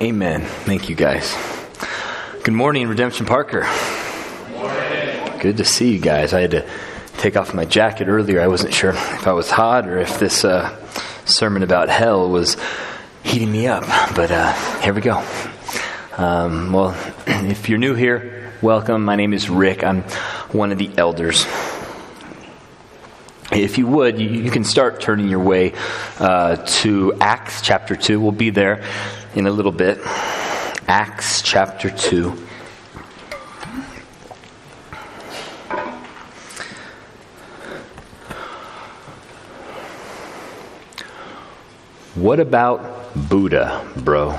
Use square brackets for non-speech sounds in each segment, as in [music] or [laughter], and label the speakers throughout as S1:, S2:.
S1: Amen. Thank you, guys. Good morning, Redemption Parker.
S2: Morning.
S1: Good to see you guys. I had to take off my jacket earlier. I wasn't sure if I was hot or if this uh, sermon about hell was heating me up. But uh, here we go. Um, well, [clears throat] if you're new here, welcome. My name is Rick. I'm one of the elders. If you would, you, you can start turning your way uh, to Acts chapter 2. We'll be there in a little bit. Acts chapter 2. What about Buddha, bro?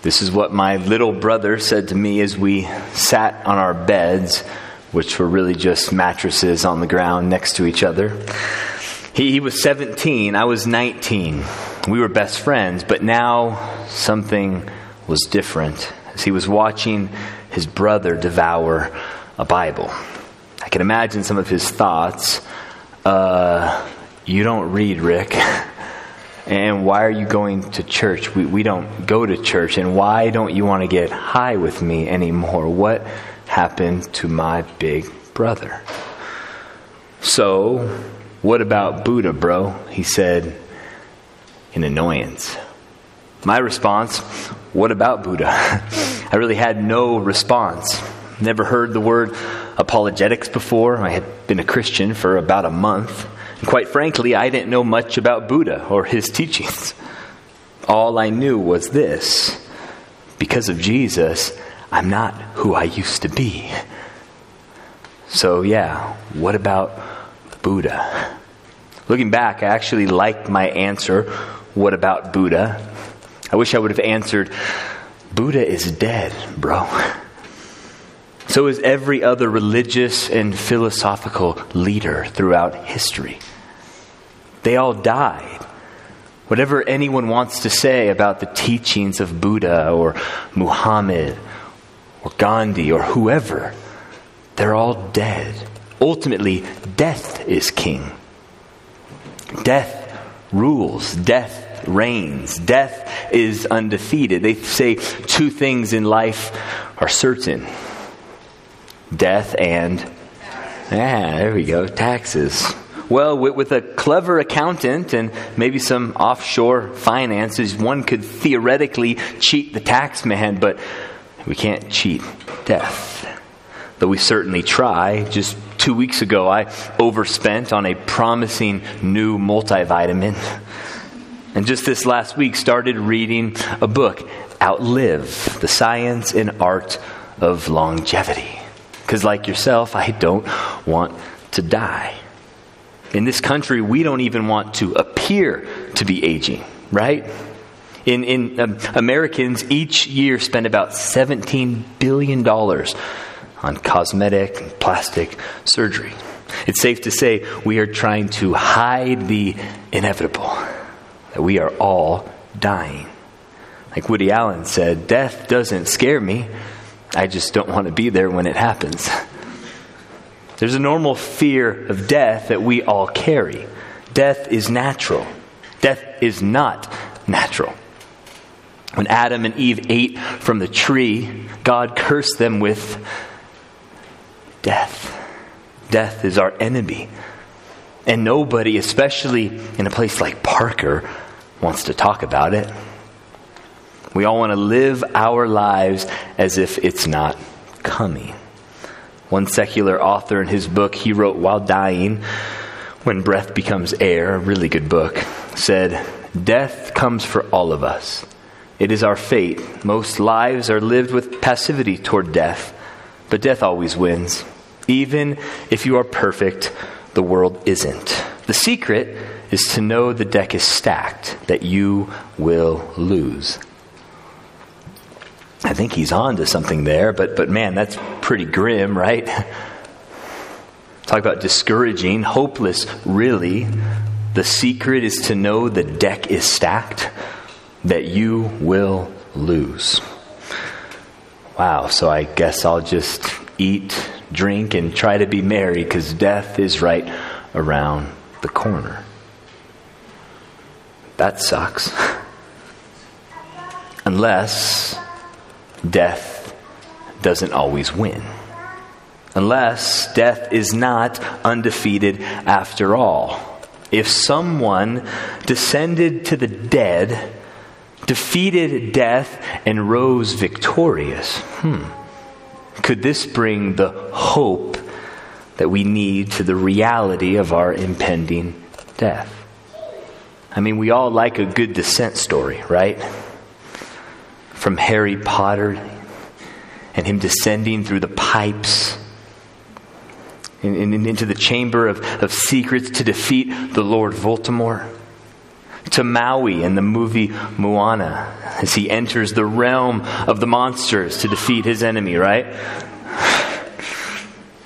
S1: This is what my little brother said to me as we sat on our beds, which were really just mattresses on the ground next to each other. He, he was 17, I was 19. We were best friends, but now something was different as he was watching his brother devour a Bible. I can imagine some of his thoughts. Uh, you don't read, Rick. [laughs] And why are you going to church? We, we don't go to church. And why don't you want to get high with me anymore? What happened to my big brother? So, what about Buddha, bro? He said, in annoyance. My response, what about Buddha? [laughs] I really had no response. Never heard the word apologetics before. I had been a Christian for about a month. And quite frankly, I didn't know much about Buddha or his [laughs] teachings. All I knew was this because of Jesus, I'm not who I used to be. So, yeah, what about Buddha? Looking back, I actually liked my answer, what about Buddha? I wish I would have answered, Buddha is dead, bro. So is every other religious and philosophical leader throughout history. They all died. Whatever anyone wants to say about the teachings of Buddha or Muhammad or Gandhi or whoever, they're all dead. Ultimately, death is king. Death rules. Death reigns. Death is undefeated. They say two things in life are certain death and, ah, there we go, taxes. Well, with, with, a clever accountant and maybe some offshore finances, one could theoretically cheat the tax man, but we can't cheat death. Though we certainly try. Just two weeks ago, I overspent on a promising new multivitamin. And just this last week, started reading a book, Outlive The Science and Art of Longevity. Because, like yourself, I don't want to die. In this country, we don't even want to appear to be aging, right? In, in um, Americans, each year spend about $17 billion on cosmetic and plastic surgery. It's safe to say we are trying to hide the inevitable, that we are all dying. Like Woody Allen said, death doesn't scare me. I just don't want to be there when it happens. There's a normal fear of death that we all carry. Death is natural. Death is not natural. When Adam and Eve ate from the tree, God cursed them with death. Death is our enemy. And nobody, especially in a place like Parker, wants to talk about it. We all want to live our lives as if it's not coming. One secular author in his book, he wrote While Dying, When Breath Becomes Air, a really good book, said, Death comes for all of us. It is our fate. Most lives are lived with passivity toward death, but death always wins. Even if you are perfect, the world isn't. The secret is to know the deck is stacked, that you will lose. I think he's on to something there, but, but man, that's pretty grim, right? [laughs] Talk about discouraging, hopeless, really. The secret is to know the deck is stacked, that you will lose. Wow, so I guess I'll just eat, drink, and try to be merry because death is right around the corner. That sucks. [laughs] Unless death doesn't always win. Unless death is not undefeated after all. If someone descended to the dead, defeated death, and rose victorious, hmm, could this bring the hope that we need to the reality of our impending death? I mean, we all like a good descent story, right? From Harry Potter and him descending through the pipes into the chamber of, of secrets to defeat the Lord Voldemort. To Maui in the movie Moana as he enters the realm of the monsters to defeat his enemy, right?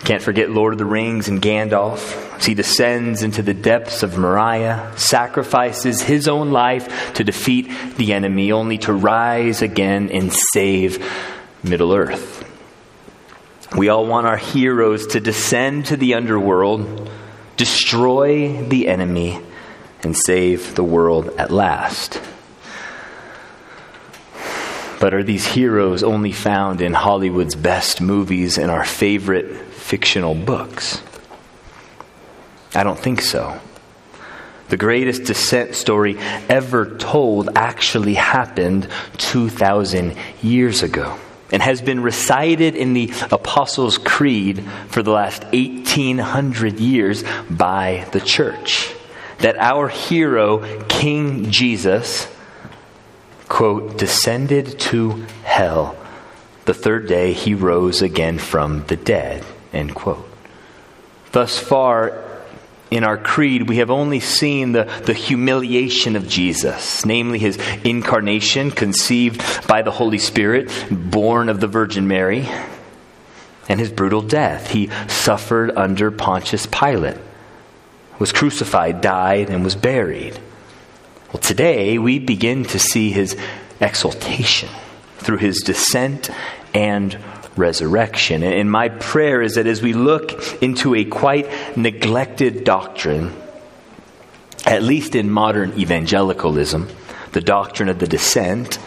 S1: Can't forget Lord of the Rings and Gandalf as he descends into the depths of Moria, sacrifices his own life to defeat the enemy, only to rise again and save Middle Earth. We all want our heroes to descend to the underworld, destroy the enemy, and save the world at last. But are these heroes only found in Hollywood's best movies and our favorite fictional books? I don't think so. The greatest descent story ever told actually happened 2,000 years ago and has been recited in the Apostles' Creed for the last 1800 years by the church. That our hero, King Jesus, quote, descended to hell. The third day he rose again from the dead, end quote. Thus far, in our creed, we have only seen the, the humiliation of Jesus, namely his incarnation, conceived by the Holy Spirit, born of the Virgin Mary, and his brutal death. He suffered under Pontius Pilate, was crucified, died, and was buried. Well, today we begin to see his exaltation through his descent and resurrection. And my prayer is that as we look into a quite neglected doctrine, at least in modern evangelicalism, the doctrine of the descent,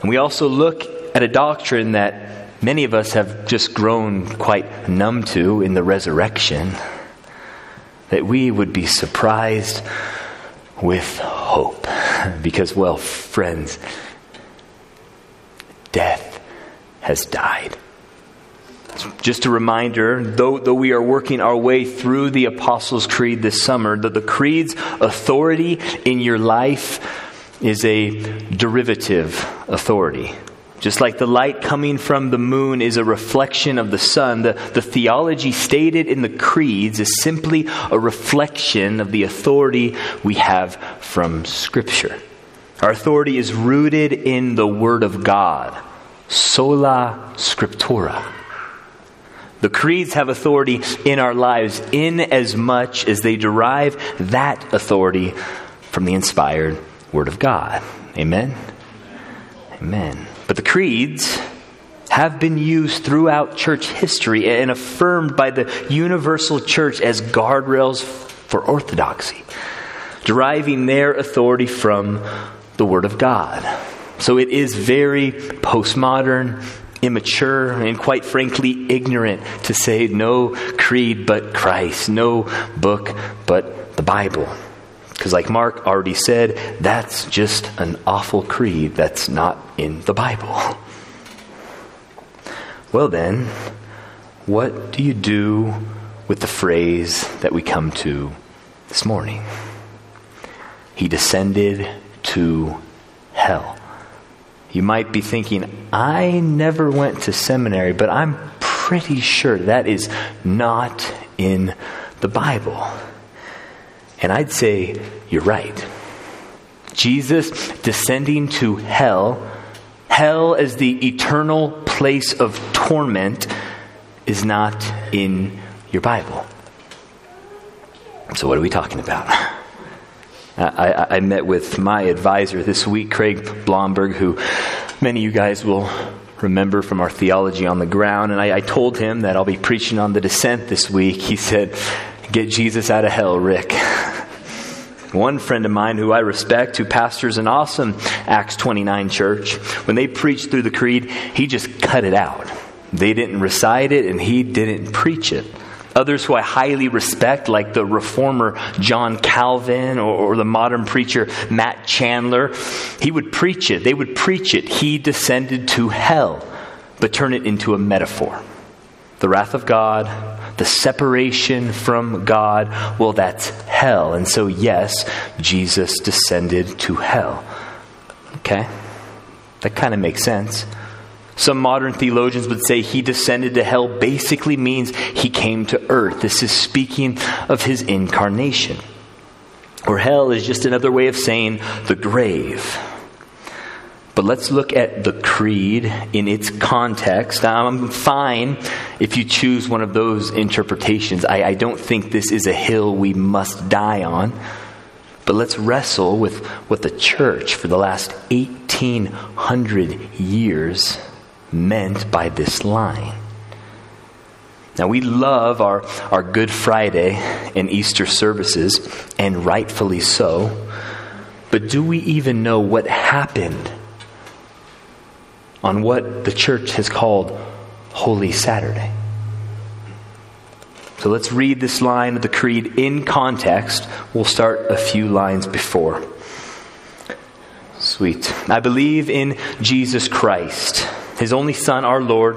S1: and we also look at a doctrine that many of us have just grown quite numb to in the resurrection, that we would be surprised with hope. [laughs] Because, well, friends, death has died. Just a reminder, though, though we are working our way through the Apostles' Creed this summer, that the Creed's authority in your life is a derivative authority. Just like the light coming from the moon is a reflection of the sun, the, the theology stated in the creeds is simply a reflection of the authority we have from Scripture. Our authority is rooted in the Word of God sola scriptura. The creeds have authority in our lives in as much as they derive that authority from the inspired Word of God. Amen? Amen. But the creeds have been used throughout church history and affirmed by the universal church as guardrails for orthodoxy, deriving their authority from the Word of God. So it is very postmodern, immature, and quite frankly, ignorant to say no creed but Christ, no book but the Bible. Because, like Mark already said, that's just an awful creed that's not in the Bible. [laughs] Well, then, what do you do with the phrase that we come to this morning? He descended to hell. You might be thinking, I never went to seminary, but I'm pretty sure that is not in the Bible. And I'd say, you're right. Jesus descending to hell, hell as the eternal place of torment, is not in your Bible. So, what are we talking about? I, I, met with my advisor this week, Craig Blomberg, who many of you guys will remember from our theology on the ground. And I, I told him that I'll be preaching on the descent this week. He said, Get Jesus out of hell, Rick. [laughs] One friend of mine who I respect, who pastors an awesome Acts 29 church, when they preached through the creed, he just cut it out. They didn't recite it and he didn't preach it. Others who I highly respect, like the reformer John Calvin or, or, the modern preacher Matt Chandler, he would preach it. They would preach it. He descended to hell, but turn it into a metaphor. The wrath of God, the separation from God, well, that's hell. And so, yes, Jesus descended to hell. Okay? That kind of makes sense. Some modern theologians would say he descended to hell basically means he came to earth. This is speaking of his incarnation. Or hell is just another way of saying the grave. But let's look at the creed in its context. Um, I'm fine if you choose one of those interpretations. I, I don't think this is a hill we must die on. But let's wrestle with what the church for the last 1800 years meant by this line. Now, we love our, our Good Friday and Easter services, and rightfully so, but do we even know what happened on what the church has called Holy Saturday? So let's read this line of the Creed in context. We'll start a few lines before. Sweet. I believe in Jesus Christ his only Son, our Lord,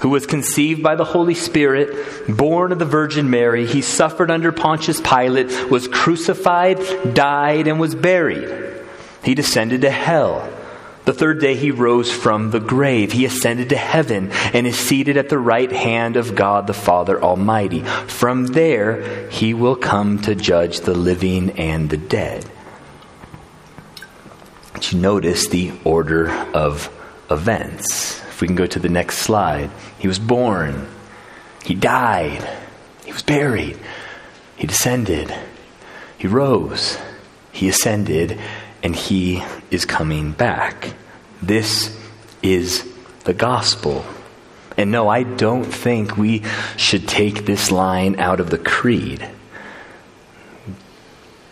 S1: who was conceived by the Holy Spirit, born of the Virgin Mary. He suffered under Pontius Pilate, was crucified, died, and was buried. He descended to hell. The third day he rose from the grave. He ascended to heaven and is seated at the right hand of God the Father Almighty. From there he will come to judge the living and the dead. But you notice the order of events. If we can go to the next slide, he was born, he died, he was buried, he descended, he rose, he ascended, and he is coming back. This is the gospel. And no, I don't think we should take this line out of the creed. It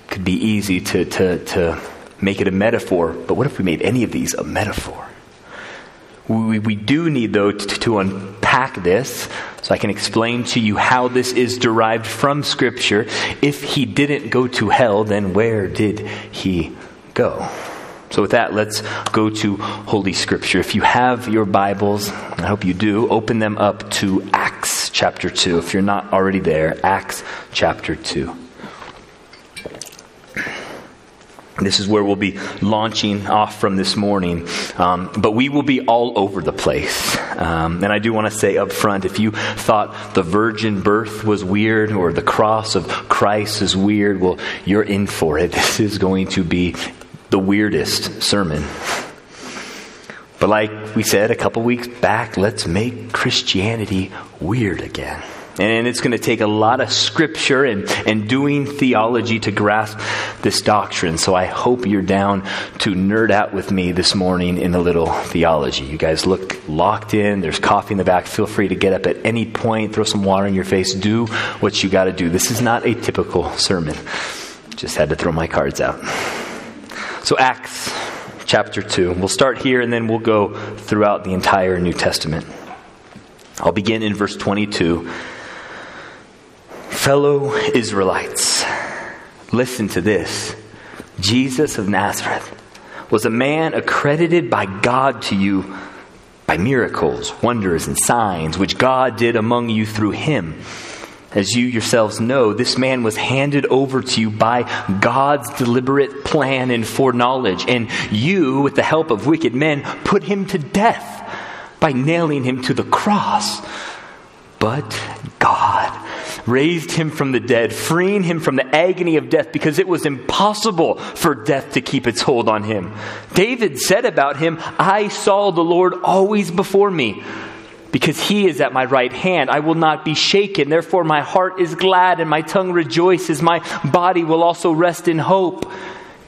S1: could be easy to, to, to make it a metaphor, but what if we made any of these a metaphor? We, we do need, though, to, to unpack this so I can explain to you how this is derived from Scripture. If he didn't go to hell, then where did he go? So, with that, let's go to Holy Scripture. If you have your Bibles, I hope you do, open them up to Acts chapter 2. If you're not already there, Acts chapter 2. This is where we'll be launching off from this morning. Um, but we will be all over the place. Um, and I do want to say up front if you thought the virgin birth was weird or the cross of Christ is weird, well, you're in for it. [laughs] This is going to be the weirdest sermon. But like we said a couple weeks back, let's make Christianity weird again. And it's going to take a lot of scripture and, and doing theology to grasp this doctrine. So I hope you're down to nerd out with me this morning in a little theology. You guys look locked in. There's coffee in the back. Feel free to get up at any point, throw some water in your face, do what you got to do. This is not a typical sermon. Just had to throw my cards out. So, Acts chapter 2. We'll start here and then we'll go throughout the entire New Testament. I'll begin in verse 22 Fellow Israelites, listen to this. Jesus of Nazareth was a man accredited by God to you by miracles, wonders, and signs, which God did among you through him. As you yourselves know, this man was handed over to you by God's deliberate plan and foreknowledge, and you, with the help of wicked men, put him to death by nailing him to the cross. But God raised him from the dead, freeing him from the agony of death because it was impossible for death to keep its hold on him. David said about him, I saw the Lord always before me. Because he is at my right hand, I will not be shaken. Therefore, my heart is glad and my tongue rejoices. My body will also rest in hope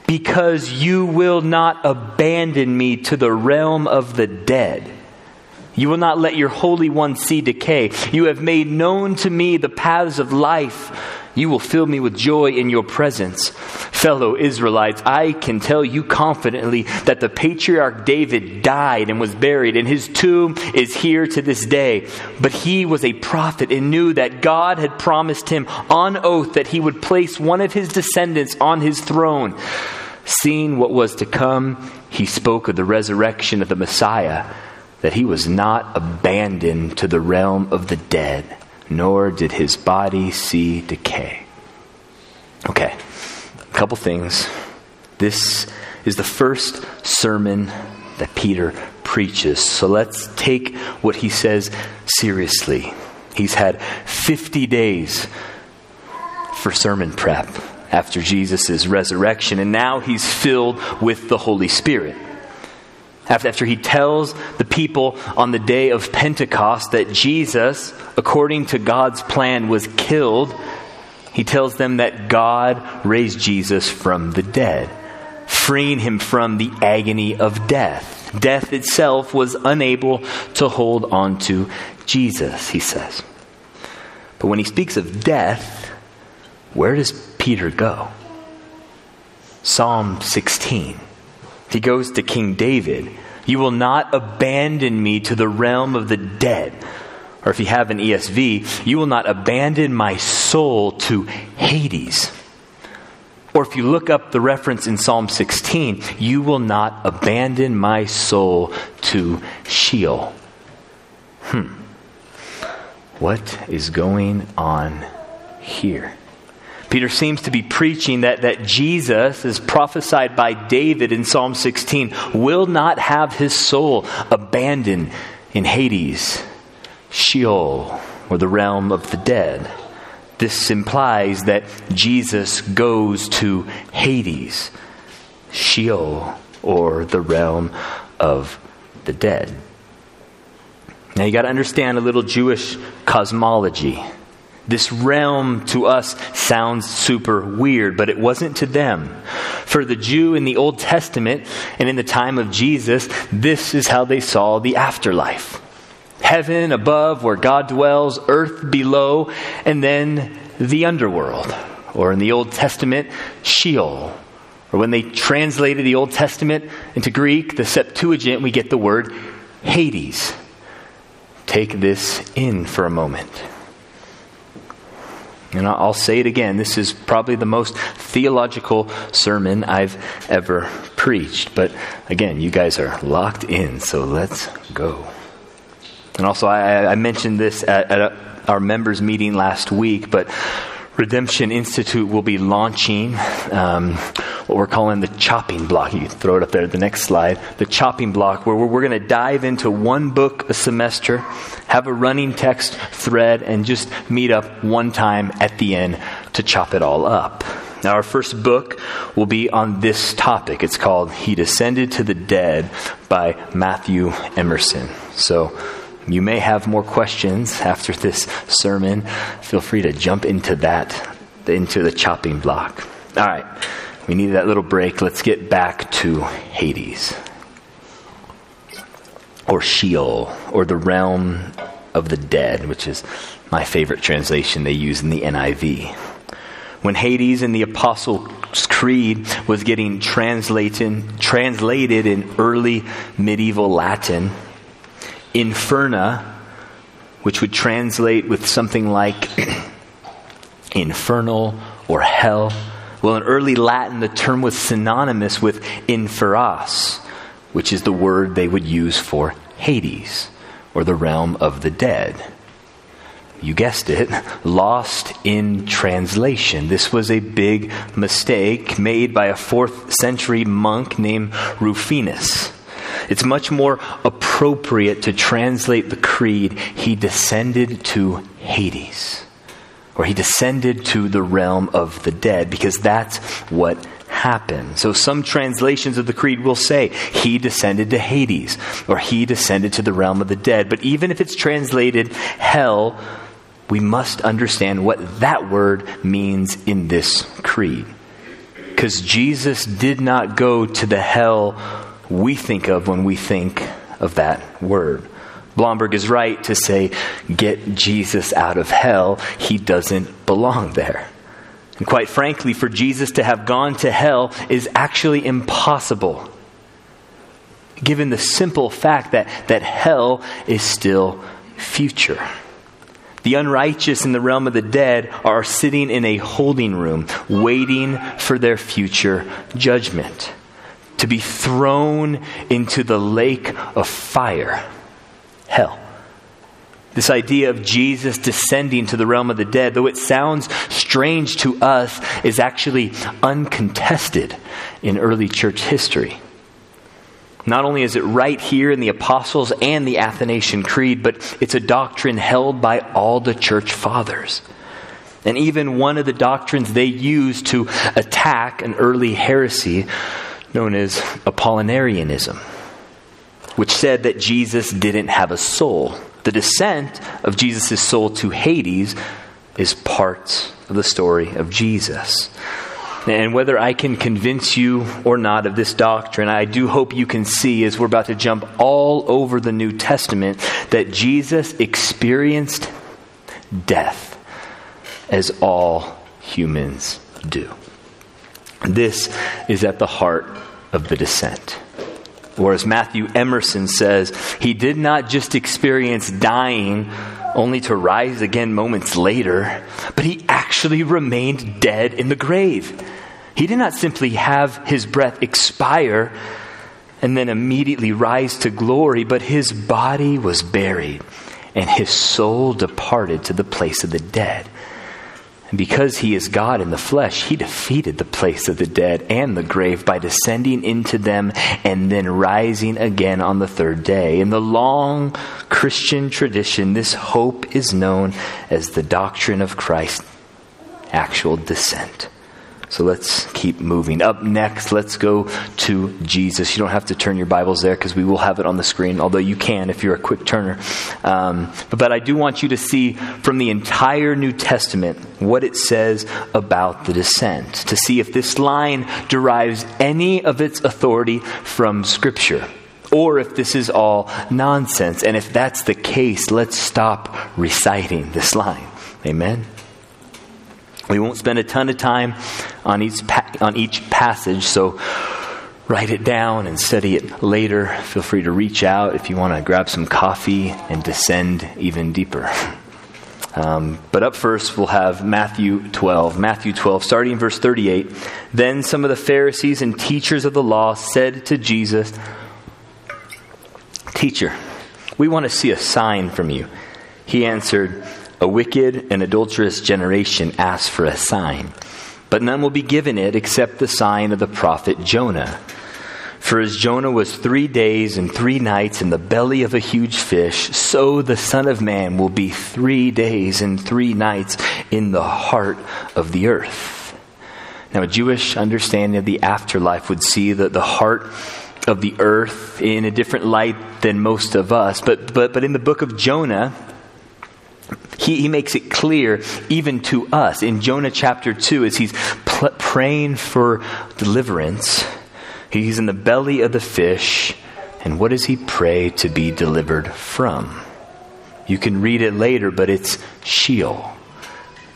S1: because you will not abandon me to the realm of the dead you will not let your Holy One see decay. You have made known to me the paths of life. You will fill me with joy in your presence. Fellow Israelites, I can tell you confidently that the patriarch David died and was buried, and his tomb is here to this day. But he was a prophet and knew that God had promised him on oath that he would place one of his descendants on his throne. Seeing what was to come, he spoke of the resurrection of the Messiah, that he was not abandoned to the realm of the dead nor did his body see decay. Okay, a couple things. This is the first sermon that Peter preaches. So let's take what he says seriously. He's had 50 days for sermon prep after Jesus' resurrection, and now he's filled with the Holy Spirit after he tells the people on the day of Pentecost that Jesus, according to God's plan, was killed, he tells them that God raised Jesus from the dead, freeing him from the agony of death. Death itself was unable to hold on to Jesus, he says. But when he speaks of death, where does Peter go? Psalm 16. He goes to King David. You will not abandon me to the realm of the dead. Or if you have an ESV, you will not abandon my soul to Hades. Or if you look up the reference in Psalm 16, you will not abandon my soul to Sheol. Hmm. What is going on here? Peter seems to be preaching that, that Jesus, as prophesied by David in Psalm 16, will not have his soul abandoned in Hades, Sheol, or the realm of the dead. This implies that Jesus goes to Hades, Sheol, or the realm of the dead. Now you got to understand a little Jewish cosmology. This realm to us sounds super weird, but it wasn't to them. For the Jew in the Old Testament and in the time of Jesus, this is how they saw the afterlife heaven above where God dwells, earth below, and then the underworld. Or in the Old Testament, Sheol. Or when they translated the Old Testament into Greek, the Septuagint, we get the word Hades. Take this in for a moment. And I'll say it again. This is probably the most theological sermon I've ever preached. But again, you guys are locked in, so let's go. And also, I, I mentioned this at, at our members' meeting last week, but Redemption Institute will be launching um, what we're calling the chopping block. You throw it up there, the next slide. The chopping block, where we're, we're going to dive into one book a semester, have a running text thread, and just meet up one time at the end to chop it all up. Now, our first book will be on this topic. It's called He Descended to the Dead by Matthew Emerson. So, you may have more questions after this sermon. Feel free to jump into that, into the chopping block. All right, we need that little break. Let's get back to Hades, or Sheol, or the realm of the dead, which is my favorite translation they use in the NIV. When Hades in the Apostles' Creed was getting translated, translated in early medieval Latin, inferna, which would translate with something like [clears throat] infernal or hell. Well, in early Latin, the term was synonymous with inferos, which is the word they would use for Hades, or the realm of the dead. You guessed it, [laughs] lost in translation. This was a big mistake made by a fourth century monk named Rufinus. It's much more appropriate to translate the creed, He descended to Hades, or He descended to the realm of the dead, because that's what happened. So some translations of the creed will say, He descended to Hades, or He descended to the realm of the dead. But even if it's translated hell, we must understand what that word means in this creed. Because Jesus did not go to the hell we think of when we think of that word. Blomberg is right to say, get Jesus out of hell. He doesn't belong there. And quite frankly, for Jesus to have gone to hell is actually impossible, given the simple fact that, that hell is still future. The unrighteous in the realm of the dead are sitting in a holding room, waiting for their future judgment, to be thrown into the lake of fire, hell. This idea of Jesus descending to the realm of the dead, though it sounds strange to us, is actually uncontested in early church history. Not only is it right here in the Apostles and the Athanasian Creed, but it's a doctrine held by all the church fathers. And even one of the doctrines they used to attack an early heresy known as Apollinarianism, which said that Jesus didn't have a soul. The descent of Jesus' soul to Hades is part of the story of Jesus. And whether I can convince you or not of this doctrine, I do hope you can see as we're about to jump all over the New Testament that Jesus experienced death as all humans do. This is at the heart of the descent. Or as Matthew Emerson says, he did not just experience dying only to rise again moments later, but he actually remained dead in the grave. He did not simply have his breath expire and then immediately rise to glory, but his body was buried and his soul departed to the place of the dead. And because he is God in the flesh, he defeated the place of the dead and the grave by descending into them and then rising again on the third day. In the long Christian tradition, this hope is known as the doctrine of Christ's actual descent. So let's keep moving. Up next, let's go to Jesus. You don't have to turn your Bibles there because we will have it on the screen, although you can if you're a quick turner. Um, but, but I do want you to see from the entire New Testament what it says about the descent, to see if this line derives any of its authority from Scripture or if this is all nonsense. And if that's the case, let's stop reciting this line. Amen. We won't spend a ton of time on each, pa- on each passage, so write it down and study it later. Feel free to reach out if you want to grab some coffee and descend even deeper. [laughs] Um, but up first, we'll have Matthew 12. Matthew 12, starting in verse 38. Then some of the Pharisees and teachers of the law said to Jesus, Teacher, we want to see a sign from you. He answered, A wicked and adulterous generation asks for a sign but none will be given it except the sign of the prophet Jonah. For as Jonah was three days and three nights in the belly of a huge fish, so the Son of Man will be three days and three nights in the heart of the earth. Now, a Jewish understanding of the afterlife would see that the heart of the earth in a different light than most of us. But, but, but in the book of Jonah, he, he makes it clear, even to us, in Jonah chapter 2, as he's pl- praying for deliverance. He's in the belly of the fish, and what does he pray to be delivered from? You can read it later, but it's Sheol,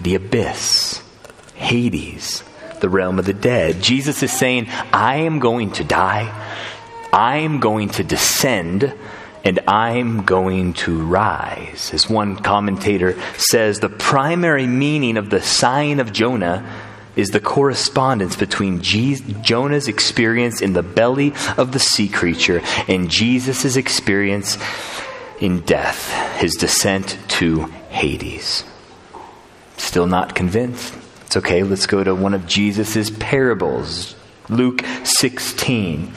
S1: the abyss, Hades, the realm of the dead. Jesus is saying, I am going to die, I am going to descend and I'm going to rise. As one commentator says, the primary meaning of the sign of Jonah is the correspondence between Jonah's experience in the belly of the sea creature and Jesus' experience in death, his descent to Hades. Still not convinced? It's okay, let's go to one of Jesus' parables. Luke 16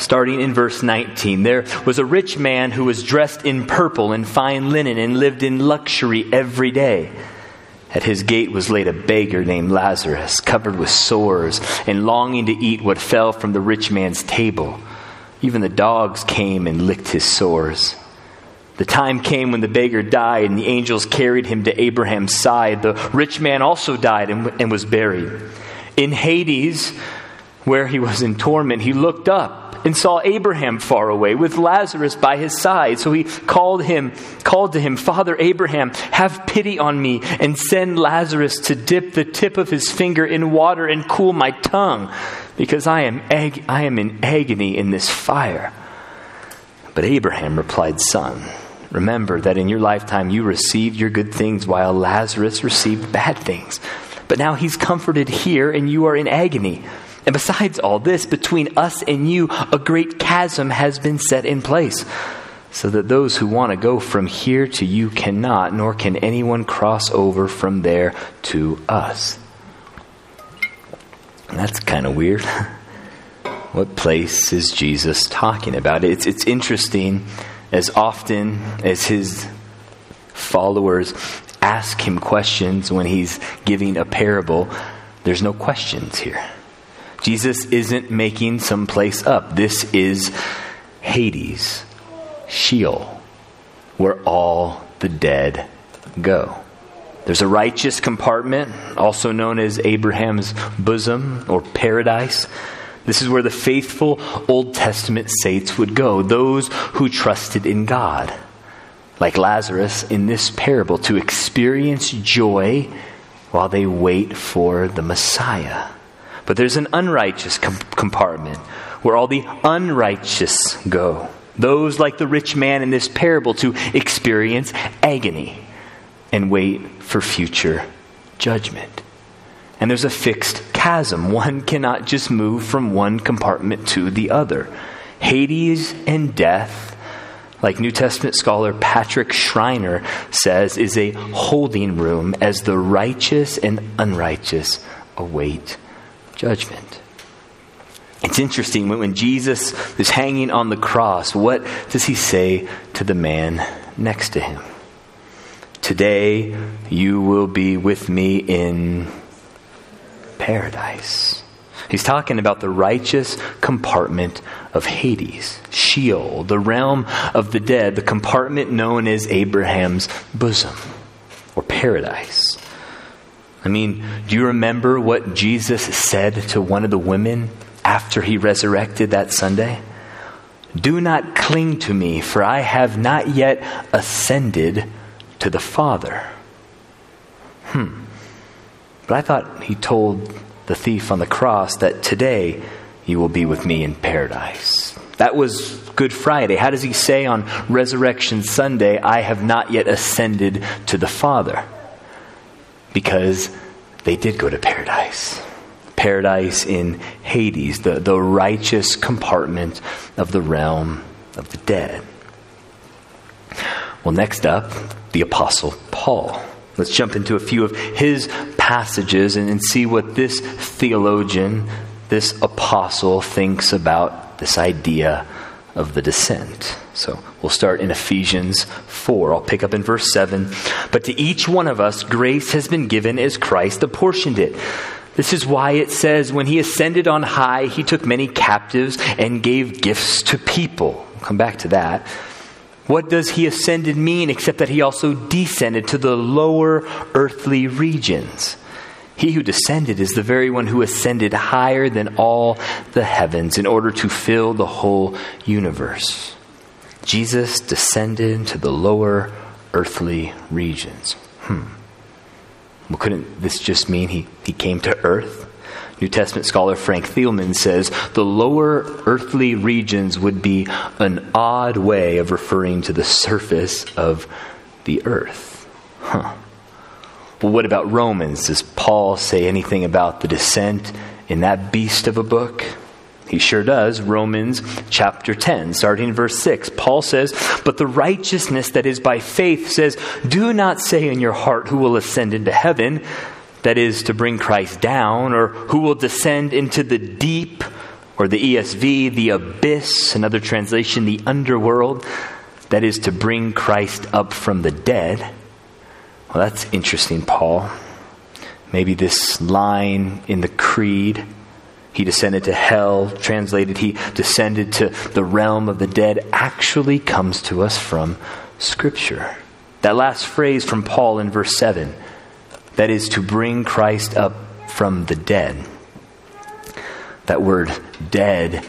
S1: starting in verse 19. There was a rich man who was dressed in purple and fine linen and lived in luxury every day. At his gate was laid a beggar named Lazarus, covered with sores and longing to eat what fell from the rich man's table. Even the dogs came and licked his sores. The time came when the beggar died, and the angels carried him to Abraham's side. The rich man also died and, and was buried. In Hades, where he was in torment, he looked up and saw Abraham far away with Lazarus by his side. So he called him, called to him, Father Abraham, have pity on me and send Lazarus to dip the tip of his finger in water and cool my tongue, because I am, ag- I am in agony in this fire. But Abraham replied, Son, remember that in your lifetime you received your good things while Lazarus received bad things. But now he's comforted here and you are in agony. And besides all this, between us and you, a great chasm has been set in place, so that those who want to go from here to you cannot, nor can anyone cross over from there to us. That's kind of weird. [laughs] what place is Jesus talking about? It's, it's interesting as often as his followers ask him questions when he's giving a parable, there's no questions here. Jesus isn't making some place up. This is Hades, Sheol, where all the dead go. There's a righteous compartment, also known as Abraham's bosom or paradise. This is where the faithful Old Testament saints would go, those who trusted in God. Like Lazarus in this parable, to experience joy while they wait for the Messiah. But there's an unrighteous com- compartment where all the unrighteous go. Those like the rich man in this parable to experience agony and wait for future judgment. And there's a fixed chasm. One cannot just move from one compartment to the other. Hades and death, like New Testament scholar Patrick Schreiner says, is a holding room as the righteous and unrighteous await judgment. It's interesting when, Jesus is hanging on the cross, what does he say to the man next to him? Today you will be with me in paradise. He's talking about the righteous compartment of Hades, Sheol, the realm of the dead, the compartment known as Abraham's bosom or paradise. I mean, do you remember what Jesus said to one of the women after he resurrected that Sunday? Do not cling to me, for I have not yet ascended to the Father. Hmm. But I thought he told the thief on the cross that today you will be with me in paradise. That was Good Friday. How does he say on Resurrection Sunday, I have not yet ascended to the Father? Because they did go to paradise. Paradise in Hades, the, the righteous compartment of the realm of the dead. Well, next up, the Apostle Paul. Let's jump into a few of his passages and, and see what this theologian, this apostle, thinks about this idea of the descent. So we'll start in Ephesians 4. I'll pick up in verse 7. But to each one of us, grace has been given as Christ apportioned it. This is why it says, when he ascended on high, he took many captives and gave gifts to people. We'll come back to that. What does he ascended mean except that he also descended to the lower earthly regions? He who descended is the very one who ascended higher than all the heavens in order to fill the whole universe. Jesus descended to the lower earthly regions. Hmm. Well, couldn't this just mean he, he came to earth? New Testament scholar Frank Thielman says the lower earthly regions would be an odd way of referring to the surface of the earth. Huh. Well, what about Romans? Does Paul say anything about the descent in that beast of a book? He sure does. Romans chapter 10, starting in verse 6. Paul says, But the righteousness that is by faith says, Do not say in your heart who will ascend into heaven, that is, to bring Christ down, or who will descend into the deep, or the ESV, the abyss, another translation, the underworld, that is, to bring Christ up from the dead. Well, that's interesting, Paul. Maybe this line in the Creed, he descended to hell, translated, he descended to the realm of the dead, actually comes to us from Scripture. That last phrase from Paul in verse 7, that is to bring Christ up from the dead. That word dead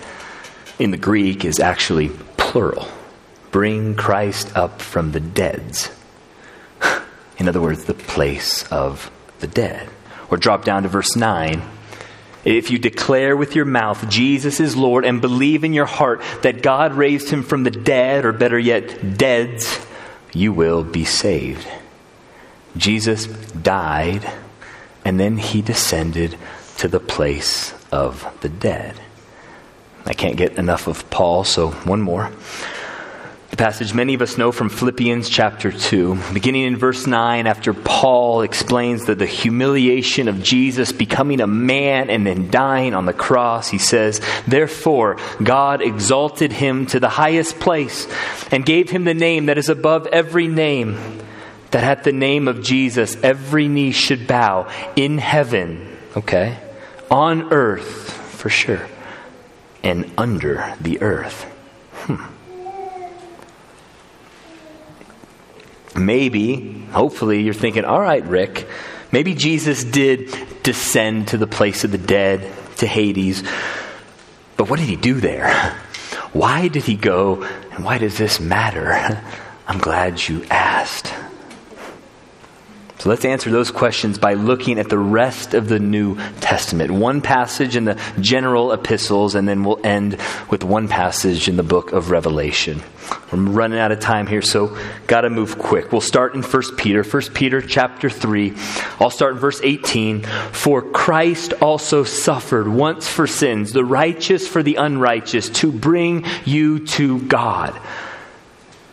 S1: in the Greek is actually plural. Bring Christ up from the deads. In other words, the place of the dead. Or drop down to verse 9. If you declare with your mouth Jesus is Lord and believe in your heart that God raised him from the dead, or better yet, deads, you will be saved. Jesus died and then he descended to the place of the dead. I can't get enough of Paul, so one more. Passage many of us know from Philippians chapter 2, beginning in verse 9, after Paul explains that the humiliation of Jesus becoming a man and then dying on the cross, he says, Therefore, God exalted him to the highest place and gave him the name that is above every name, that at the name of Jesus every knee should bow in heaven, okay, on earth, for sure, and under the earth. Hmm. Maybe, hopefully, you're thinking, all right, Rick, maybe Jesus did descend to the place of the dead, to Hades. But what did he do there? Why did he go, and why does this matter? I'm glad you asked. So let's answer those questions by looking at the rest of the New Testament. One passage in the general epistles, and then we'll end with one passage in the book of Revelation. We're running out of time here, so got to move quick. We'll start in 1 Peter, 1 Peter chapter 3. I'll start in verse 18. For Christ also suffered once for sins, the righteous for the unrighteous, to bring you to God.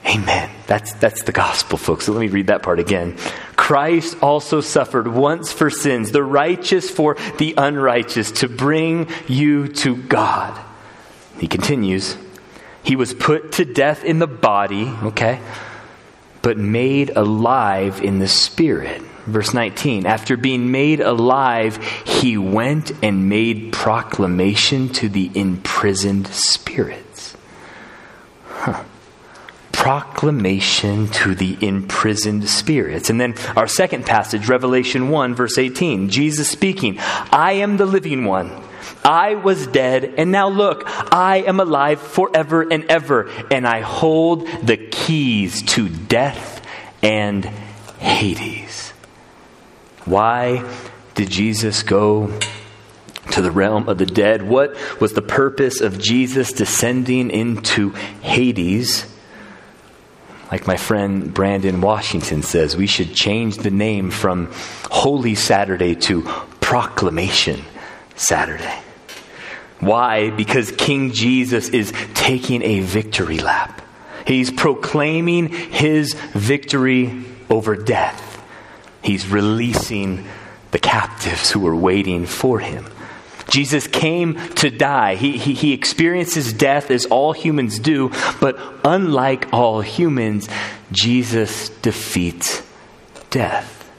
S1: Amen. That's, that's the gospel, folks. So let me read that part again. Christ also suffered once for sins, the righteous for the unrighteous, to bring you to God. He continues, He was put to death in the body, okay, but made alive in the spirit. Verse 19, after being made alive, he went and made proclamation to the imprisoned spirits. Huh proclamation to the imprisoned spirits. And then our second passage, Revelation 1, verse 18, Jesus speaking, I am the living one. I was dead, and now look, I am alive forever and ever, and I hold the keys to death and Hades. Why did Jesus go to the realm of the dead? What was the purpose of Jesus descending into Hades? Like my friend Brandon Washington says, we should change the name from Holy Saturday to Proclamation Saturday. Why? Because King Jesus is taking a victory lap. He's proclaiming his victory over death. He's releasing the captives who are waiting for him. Jesus came to die. He, he, he, experiences death as all humans do, but unlike all humans, Jesus defeats death.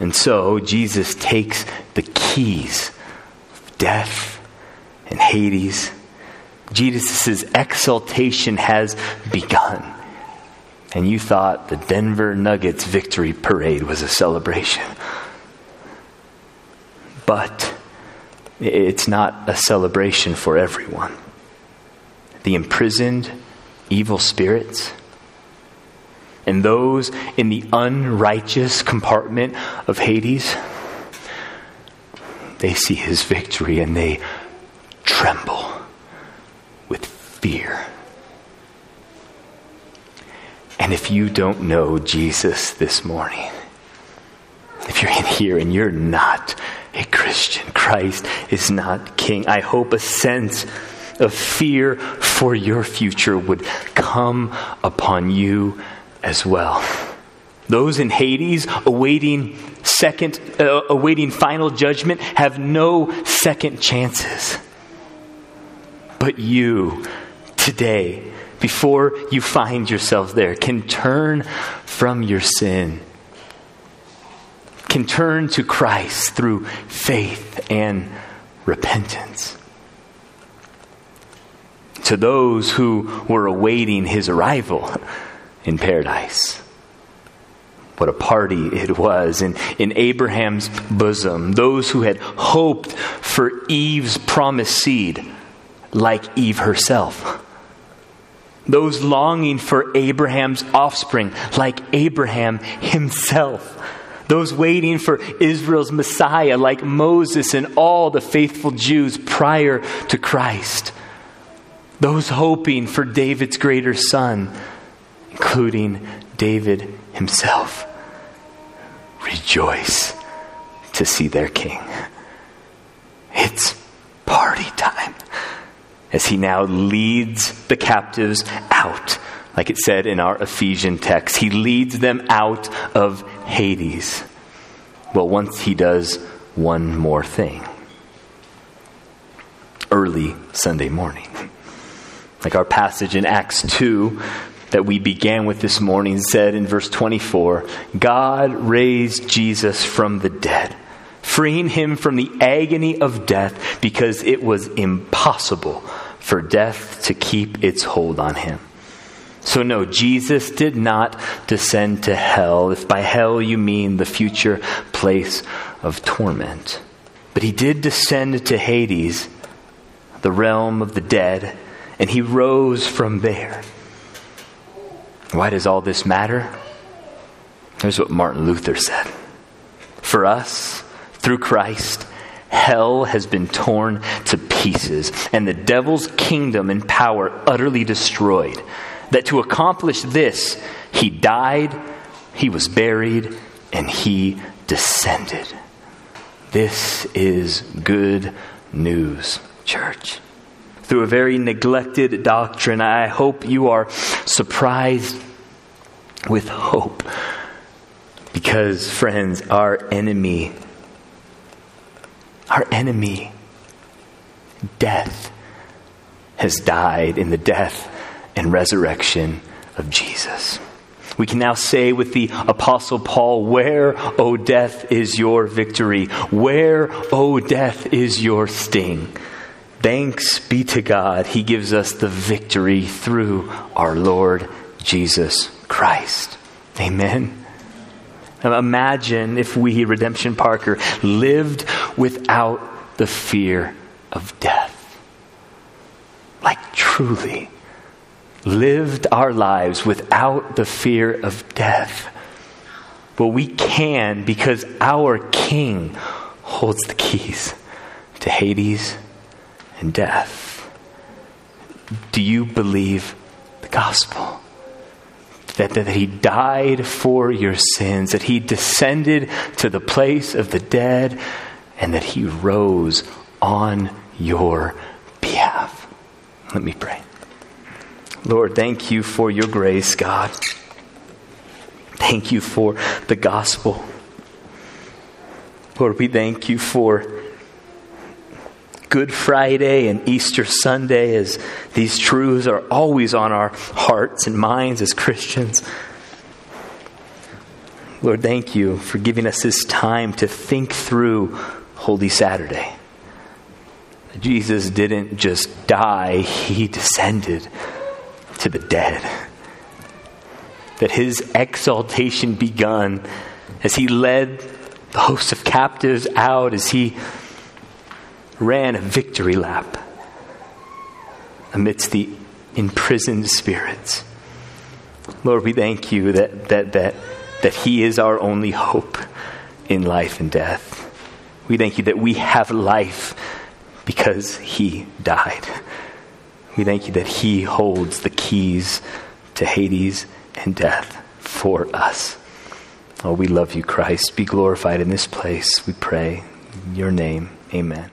S1: And so Jesus takes the keys of death and Hades. Jesus' exaltation has begun. And you thought the Denver Nuggets victory parade was a celebration. But it's not a celebration for everyone. The imprisoned evil spirits and those in the unrighteous compartment of Hades, they see his victory and they tremble with fear. And if you don't know Jesus this morning, if you're in here and you're not a Christian. Christ is not king. I hope a sense of fear for your future would come upon you as well. Those in Hades awaiting second uh, awaiting final judgment have no second chances. But you today before you find yourself there can turn from your sin can turn to Christ through faith and repentance. To those who were awaiting his arrival in paradise. What a party it was in, in Abraham's bosom. Those who had hoped for Eve's promised seed, like Eve herself. Those longing for Abraham's offspring, like Abraham himself. Those waiting for Israel's Messiah, like Moses and all the faithful Jews prior to Christ. Those hoping for David's greater son, including David himself. Rejoice to see their king. It's party time as he now leads the captives out, like it said in our Ephesian text. He leads them out of Hades. Well, once he does one more thing early Sunday morning. Like our passage in Acts 2 that we began with this morning said in verse 24 God raised Jesus from the dead, freeing him from the agony of death because it was impossible for death to keep its hold on him. So, no, Jesus did not descend to hell, if by hell you mean the future place of torment. But he did descend to Hades, the realm of the dead, and he rose from there. Why does all this matter? Here's what Martin Luther said For us, through Christ, hell has been torn to pieces, and the devil's kingdom and power utterly destroyed. That to accomplish this, he died, he was buried, and he descended. This is good news, church through a very neglected doctrine. I hope you are surprised with hope. Because, friends, our enemy, our enemy, death, has died in the death and resurrection of Jesus. We can now say with the Apostle Paul, Where, O death, is your victory? Where, O death, is your sting? Thanks be to God, He gives us the victory through our Lord Jesus Christ. Amen. Now imagine if we, Redemption Parker, lived without the fear of death. Like truly lived our lives without the fear of death. But we can because our King holds the keys to Hades and death. Do you believe the gospel? That, that he died for your sins, that he descended to the place of the dead, and that he rose on your behalf. Let me pray. Lord, thank you for your grace, God. Thank you for the gospel. Lord, we thank you for Good Friday and Easter Sunday, as these truths are always on our hearts and minds as Christians. Lord, thank you for giving us this time to think through Holy Saturday. Jesus didn't just die, he descended to the dead. That his exaltation begun as he led the host of captives out, as he ran a victory lap amidst the imprisoned spirits. Lord, we thank you that, that, that, that He is our only hope in life and death. We thank you that we have life because He died. We thank you that He holds the keys to Hades and death for us. Oh, we love you, Christ. Be glorified in this place, we pray. In your name, amen.